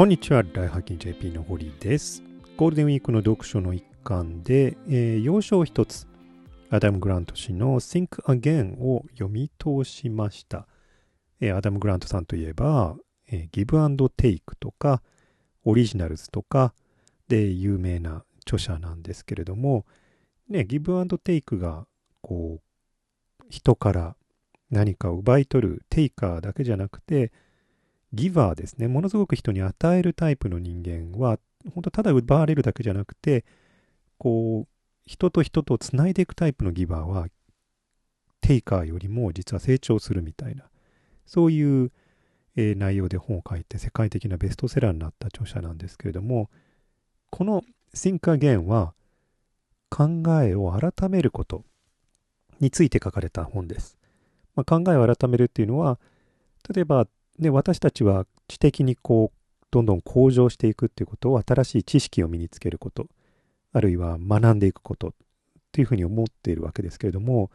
こんにちは、ライハキン JP の堀です。ゴールデンウィークの読書の一環で、えー要所を一つ、アダム・グラント氏の Think Again を読み通しました。えーアダム・グラントさんといえば、えー、Give and Take とか、オリジナルズとかで有名な著者なんですけれども、ね、Give and Take が、こう、人から何かを奪い取るテイカーだけじゃなくて、ギバーですね。ものすごく人に与えるタイプの人間は、本当ただ奪われるだけじゃなくて、こう、人と人とつないでいくタイプのギバーは、テイカーよりも実は成長するみたいな、そういう、えー内容で本を書いて世界的なベストセラーになった著者なんですけれども、この Think Again は考えを改めることについて書かれた本です。まあ、考えを改めるっていうのは、例えばで私たちは知的にこうどんどん向上していくっていうことを新しい知識を身につけることあるいは学んでいくことっていうふうに思っているわけですけれども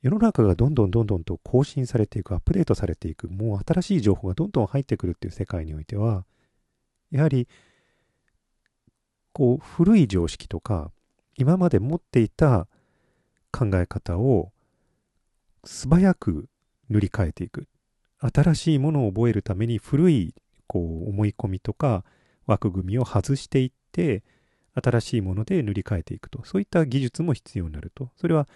世の中がどんどんどんどんと更新されていくアップデートされていくもう新しい情報がどんどん入ってくるっていう世界においてはやはりこう古い常識とか今まで持っていた考え方を素早く塗り替えていく。新しいものを覚えるために古いこう思い込みとか枠組みを外していって新しいもので塗り替えていくと。そういった技術も必要になると。それは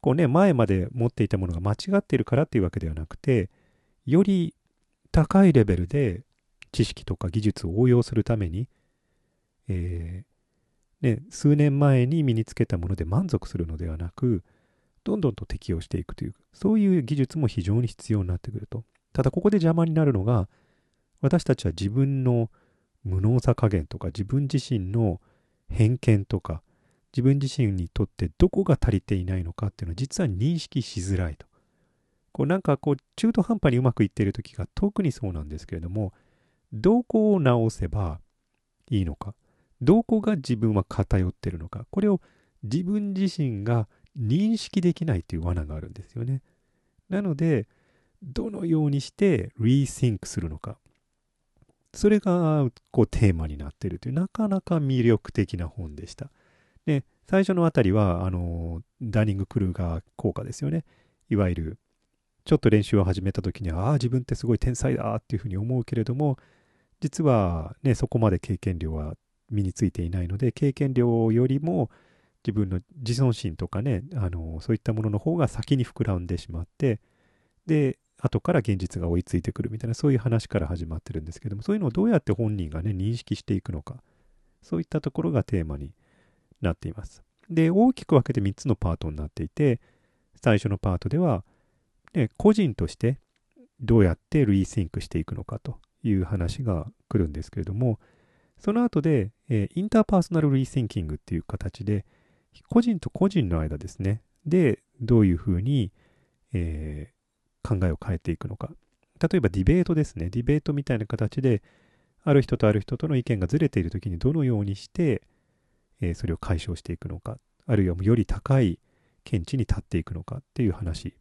こうね前まで持っていたものが間違っているからっていうわけではなくてより高いレベルで知識とか技術を応用するために、えーね、数年前に身につけたもので満足するのではなくどんどんと適用していくというそういう技術も非常に必要になってくると。ただここで邪魔になるのが私たちは自分の無能さ加減とか自分自身の偏見とか自分自身にとってどこが足りていないのかっていうのは実は認識しづらいと。こうなんかこう中途半端にうまくいっている時が特にそうなんですけれどもどこを直せばいいのかどこが自分は偏ってるのかこれを自分自身が認識できないという罠があるんですよね。なのでどのようにしてリーシンクするのかそれがこうテーマになっているというなかなか魅力的な本でした。で最初のあたりはあのダーニング・クルーガー効果ですよね。いわゆるちょっと練習を始めた時にはああ自分ってすごい天才だっていうふうに思うけれども実はねそこまで経験量は身についていないので経験量よりも自分の自尊心とかねあのそういったものの方が先に膨らんでしまってで後から現実が追いついてくるみたいなそういう話から始まってるんですけどもそういうのをどうやって本人がね認識していくのかそういったところがテーマになっています。で大きく分けて3つのパートになっていて最初のパートでは、ね、個人としてどうやってリーシンクしていくのかという話が来るんですけれどもその後で、えーインターパーソナルリーシンキングっていう形で個人と個人の間ですね。でどういうふうに、えー考えを変えていくのか。例えばディベートですね。ディベートみたいな形で、ある人とある人との意見がずれているときにどのようにして、えーそれを解消していくのか、あるいはより高い見地に立っていくのかっていう話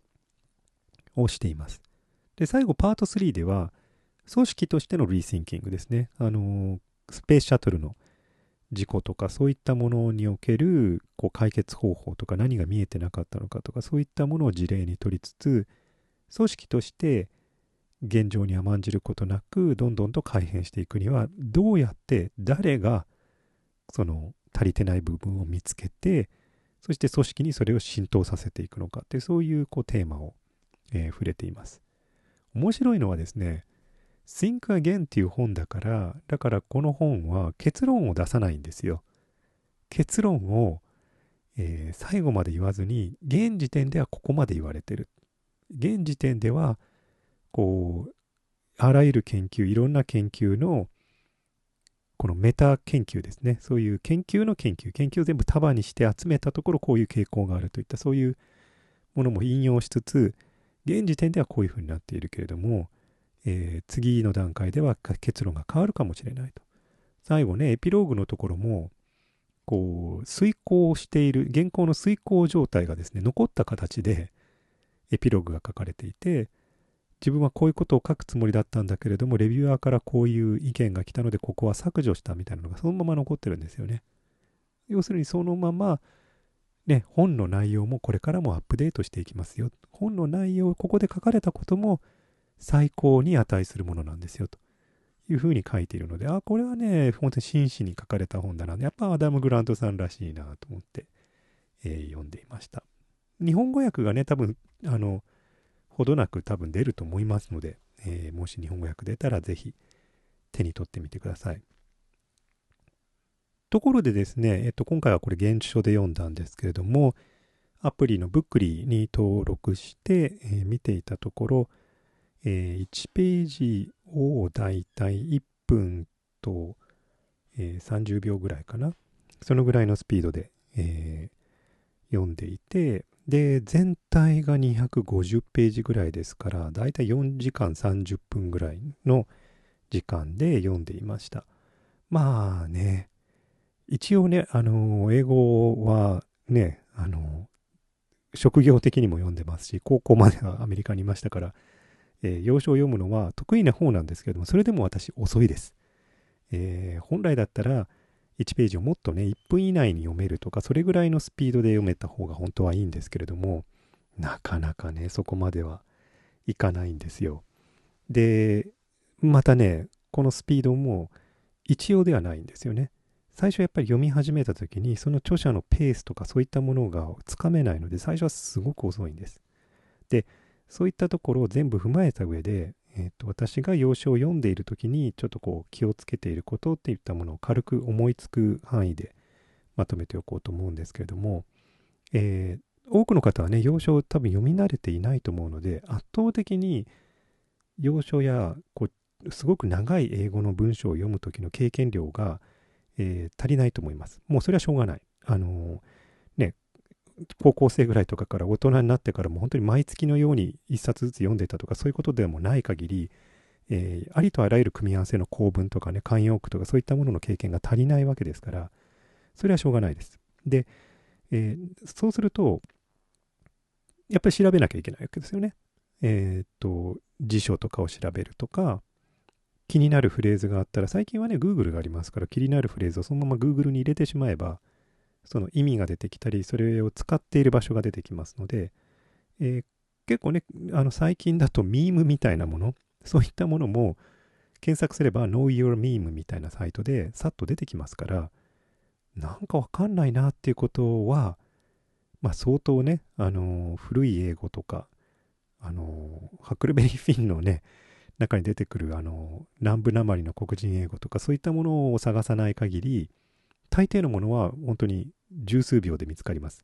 をしています。で、最後パート3では、組織としてのリーシンキングですね。あのースペースシャトルの事故とかそういったものにおけるこう解決方法とか何が見えてなかったのかとかそういったものを事例に取りつつ組織として現状に甘んじることなくどんどんと改変していくにはどうやって誰がその足りてない部分を見つけてそして組織にそれを浸透させていくのかってそういうこうテーマを、えー触れています。面白いのはですね Think Again っていう本だからだからこの本は結論を出さないんですよ。結論を、えー最後まで言わずに現時点ではここまで言われてる。現時点ではこうあらゆる研究いろんな研究のこのメタ研究ですね。そういう研究の研究研究を全部束にして集めたところこういう傾向があるといったそういうものも引用しつつ現時点ではこういうふうになっているけれども、えー次の段階では結論が変わるかもしれないと。最後ねエピローグのところもこう遂行している原稿の遂行状態がですね残った形でエピローグが書かれていて自分はこういうことを書くつもりだったんだけれども、レビューアーからこういう意見が来たので、ここは削除したみたいなのがそのまま残ってるんですよね。要するにそのまま、ね、本の内容もこれからもアップデートしていきますよ。本の内容、ここで書かれたことも最高に値するものなんですよ。というふうに書いているので、あ、これはね、本当に真摯に書かれた本だな。やっぱアダム・グラントさんらしいなと思って、えー、読んでいました。日本語訳がね、多分、あの、ほどなく多分出ると思いますので、えー、もし日本語訳出たらぜひ手に取ってみてください。ところでですね、えっと、今回はこれ現地書で読んだんですけれども、アプリのブックリーに登録して、えー、見ていたところ、えー、1ページをだいたい1分と、えー、30秒ぐらいかな。そのぐらいのスピードで、えー、読んでいて、で、全体が250ページぐらいですから、だいたい4時間30分ぐらいの時間で読んでいました。まあね、一応ね、あの、英語はね、あの、職業的にも読んでますし、高校まではアメリカにいましたから、えー、要所を読むのは得意な方なんですけれども、それでも私遅いです。えー、本来だったら1ページをもっとね、1分以内に読めるとか、それぐらいのスピードで読めた方が本当はいいんですけれども、なかなかね、そこまではいかないんですよ。で、またね、このスピードも一様ではないんですよね。最初やっぱり読み始めた時にその著者のペースとかそういったものがつかめないので最初はすごく遅いんです。で、そういったところを全部踏まえた上で、えーと、私が要所を読んでいる時にちょっとこう気をつけていることっていったものを軽く思いつく範囲でまとめておこうと思うんですけれども、えー、多くの方はね要所を多分読み慣れていないと思うので圧倒的に要所やこうすごく長い英語の文章を読む時の経験量が、えー、足りないと思います。もうそれはしょうがない。あのー、高校生ぐらいとかから大人になってからも本当に毎月のように一冊ずつ読んでたとかそういうことでもない限り、えー、ありとあらゆる組み合わせの構文とかね慣用句とかそういったものの経験が足りないわけですからそれはしょうがないです。で、えー、そうするとやっぱり調べなきゃいけないわけですよね。えっ、と辞書とかを調べるとか気になるフレーズがあったら最近はね Google がありますから気になるフレーズをそのまま Google に入れてしまえばその意味が出てきたり、それを使っている場所が出てきますので、えー、結構ね、あの最近だとミームみたいなもの、そういったものも検索すれば Know Your Meme みたいなサイトでさっと出てきますから、なんかわかんないなっていうことは、まあ相当ね、あのー、古い英語とか、あのー、ハックルベリーフィンのね、中に出てくるあの南部なまりの黒人英語とかそういったものを探さない限り大抵のものは本当に十数秒で見つかります。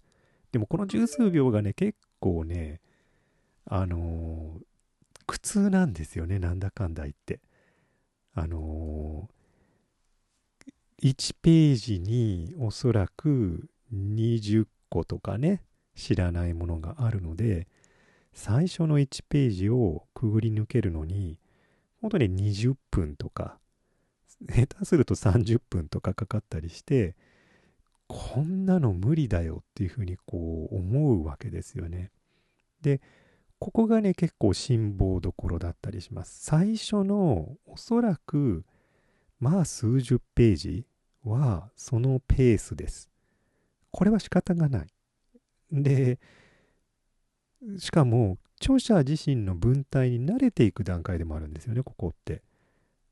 でもこの十数秒がね、結構ね、あのー、苦痛なんですよね、なんだかんだ言って。あのー、1ページにおそらく20個とかね、知らないものがあるので、最初の1ページをくぐり抜けるのに、本当に20分とか、下手すると30分とかかかったりして、こんなの無理だよっていうふうにこう思うわけですよね。で、ここがね、結構辛抱どころだったりします。最初のおそらく、まあ数十ページはそのペースです。これは仕方がない。で、しかも著者自身の文体に慣れていく段階でもあるんですよね、ここって。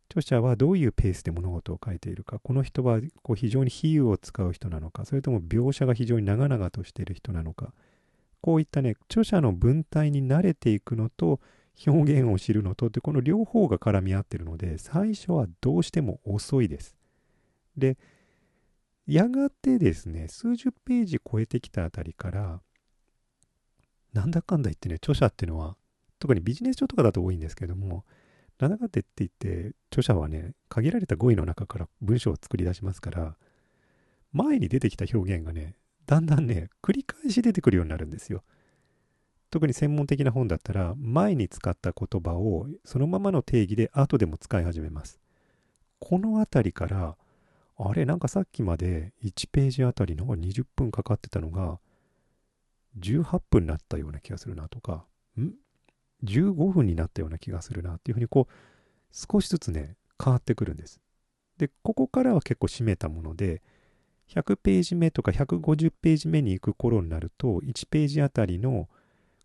著者はどういうペースで物事を書いているか、この人はこう非常に比喩を使う人なのか、それとも描写が非常に長々としている人なのか、こういったね、著者の文体に慣れていくのと、表現を知るのとで、この両方が絡み合っているので、最初はどうしても遅いです。で、やがてですね、数十ページ超えてきたあたりから、なんだかんだ言ってね、著者っていうのは、特にビジネス書とかだと多いんですけども、なんだかって言って、著者はね、限られた語彙の中から文章を作り出しますから、前に出てきた表現がね、だんだんね、繰り返し出てくるようになるんですよ。特に専門的な本だったら、前に使った言葉をそのままの定義で後でも使い始めます。このあたりから、あれ、なんかさっきまで1ページあたりの20分かかってたのが、18分になったような気がするなとか、ん？15分になったような気がするなっていうふうにこう少しずつね変わってくるんです。でここからは結構締めたもので100ページ目とか150ページ目に行く頃になると1ページあたりの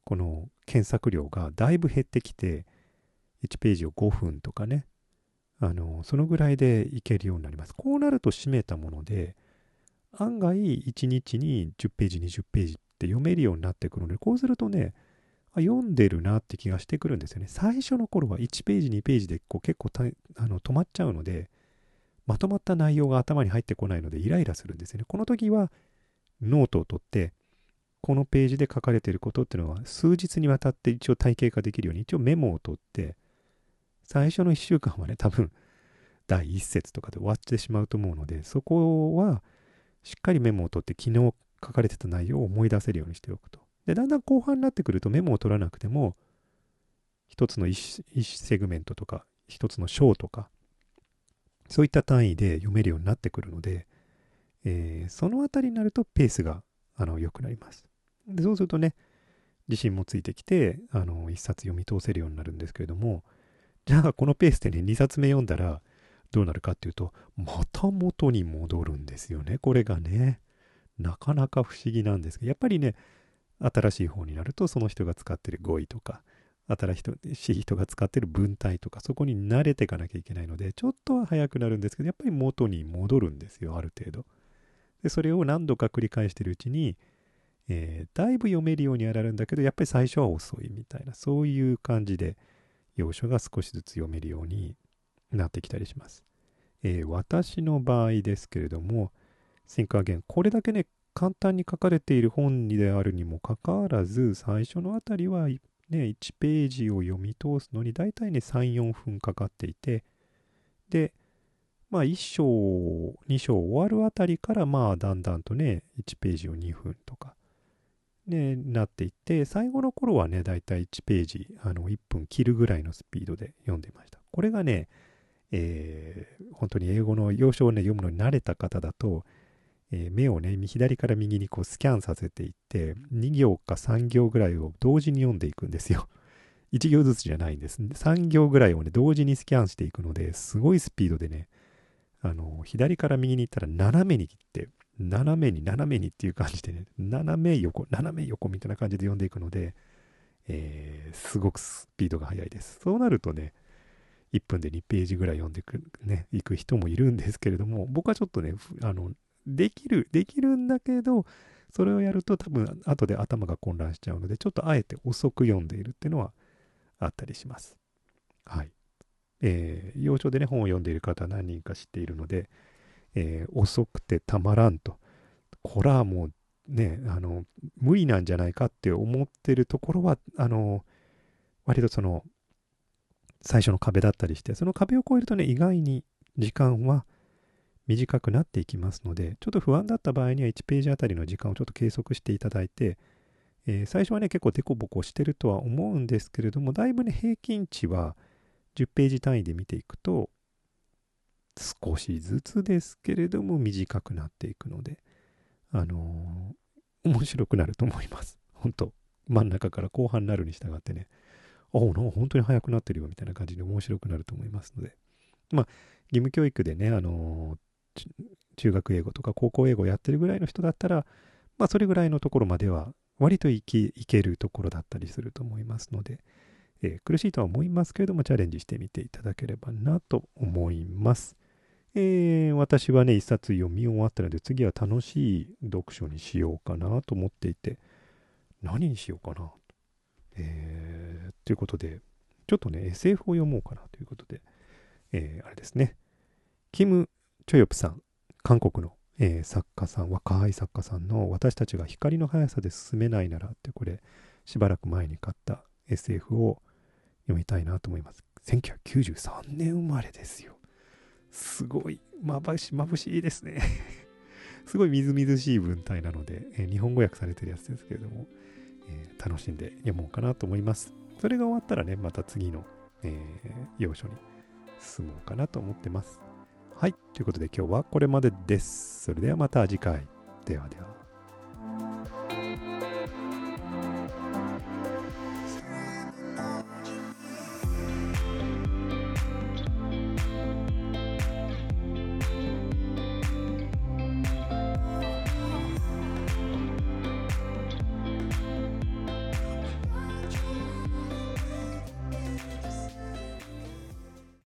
この検索量がだいぶ減ってきて1ページを5分とかねあのそのぐらいでいけるようになります。こうなると締めたもので案外1日に10ページ20ページって読めるようになってくるのでこうするとね読んでるなって気がしてくるんですよね。最初の頃は1ページ2ページでこう結構あの止まっちゃうのでまとまった内容が頭に入ってこないのでイライラするんですよね。この時はノートを取ってこのページで書かれていることっていうのは数日にわたって一応体系化できるように一応メモを取って最初の1週間はね多分第1節とかで終わってしまうと思うのでそこはしっかりメモを取って昨日書かれてた内容を思い出せるようにしておくと。で、だんだん後半になってくるとメモを取らなくても、一つの1セグメントとか、一つの章とか、そういった単位で読めるようになってくるので、えー、そのあたりになるとペースがあの良くなります。でそうするとね、自信もついてきて、あの、一冊読み通せるようになるんですけれども、じゃあこのペースでね、2冊目読んだらどうなるかっていうと、また元に戻るんですよね、これがね。なかなか不思議なんですけど、やっぱりね、新しい方になると、その人が使ってる語彙とか、新しい人が使ってる文体とか、そこに慣れていかなきゃいけないので、ちょっとは早くなるんですけど、やっぱり元に戻るんですよ、ある程度。で、それを何度か繰り返してるうちに、えー、だいぶ読めるようにはなるんだけど、やっぱり最初は遅いみたいな、そういう感じで、要所が少しずつ読めるようになってきたりします。えー、私の場合ですけれども、Think Again。これだけね、簡単に書かれている本であるにもかかわらず、最初のあたりはね、1ページを読み通すのに大体ね、3、4分かかっていて、で、まあ1章、2章終わるあたりからまあだんだんとね、1ページを2分とか、ね、なっていって、最後の頃はね、だいたい1ページ、あの、1分切るぐらいのスピードで読んでました。これがね、えー、本当に英語の要所をね、読むのに慣れた方だと、えー、目をね、左から右にこうスキャンさせていって、2行か3行ぐらいを同時に読んでいくんですよ。1行ずつじゃないんです。3行ぐらいをね、同時にスキャンしていくので、すごいスピードでね、あの、左から右に行ったら斜めに切って、斜めに斜めにっていう感じでね、斜め横、斜め横みたいな感じで読んでいくので、えー、すごくスピードが速いです。そうなるとね、1分で2ページぐらい読んでいく、ね、いく人もいるんですけれども、僕はちょっとね、あの、できる、できるんだけど、それをやると多分後で頭が混乱しちゃうので、ちょっとあえて遅く読んでいるっていうのはあったりします。はい。えー、要所でね、本を読んでいる方何人か知っているので、えー、遅くてたまらんと。これはもうね、あの、無理なんじゃないかって思ってるところは、あの、割とその、最初の壁だったりして、その壁を越えるとね、意外に時間は短くなっていきますので、ちょっと不安だった場合には1ページあたりの時間をちょっと計測していただいて、えー、最初はね、結構デコボコしてるとは思うんですけれども、だいぶね、平均値は10ページ単位で見ていくと、少しずつですけれども短くなっていくので、あのー、面白くなると思います。本当真ん中から後半になるに従ってね、おお、本当に速くなってるよみたいな感じで面白くなると思いますので、まあ、義務教育でね、あの中学英語とか高校英語やってるぐらいの人だったら、まあ、それぐらいのところまでは割といけいけるところだったりすると思いますので、えー、苦しいとは思いますけれども、チャレンジしてみていただければなと思います。えー、私はね、一冊読み終わったので、次は楽しい読書にしようかなと思っていて、何にしようかな。えー、ということで、ちょっとね、SF を読もうかなということで、えー、あれですね、キム・チョヨプさん、韓国の、えー、作家さん、若い作家さんの私たちが光の速さで進めないならってこれ、しばらく前に買った SF を読みたいなと思います。1993年生まれですよ。すごい、まぶし、眩しいですね すごいみずみずしい文体なので、えー、日本語訳されてるやつですけれども、えー、楽しんで読もうかなと思います。それが終わったらね、また次の、えー、要所に進もうかなと思ってます。はい。ということで今日はこれまでです。それではまた次回。ではでは。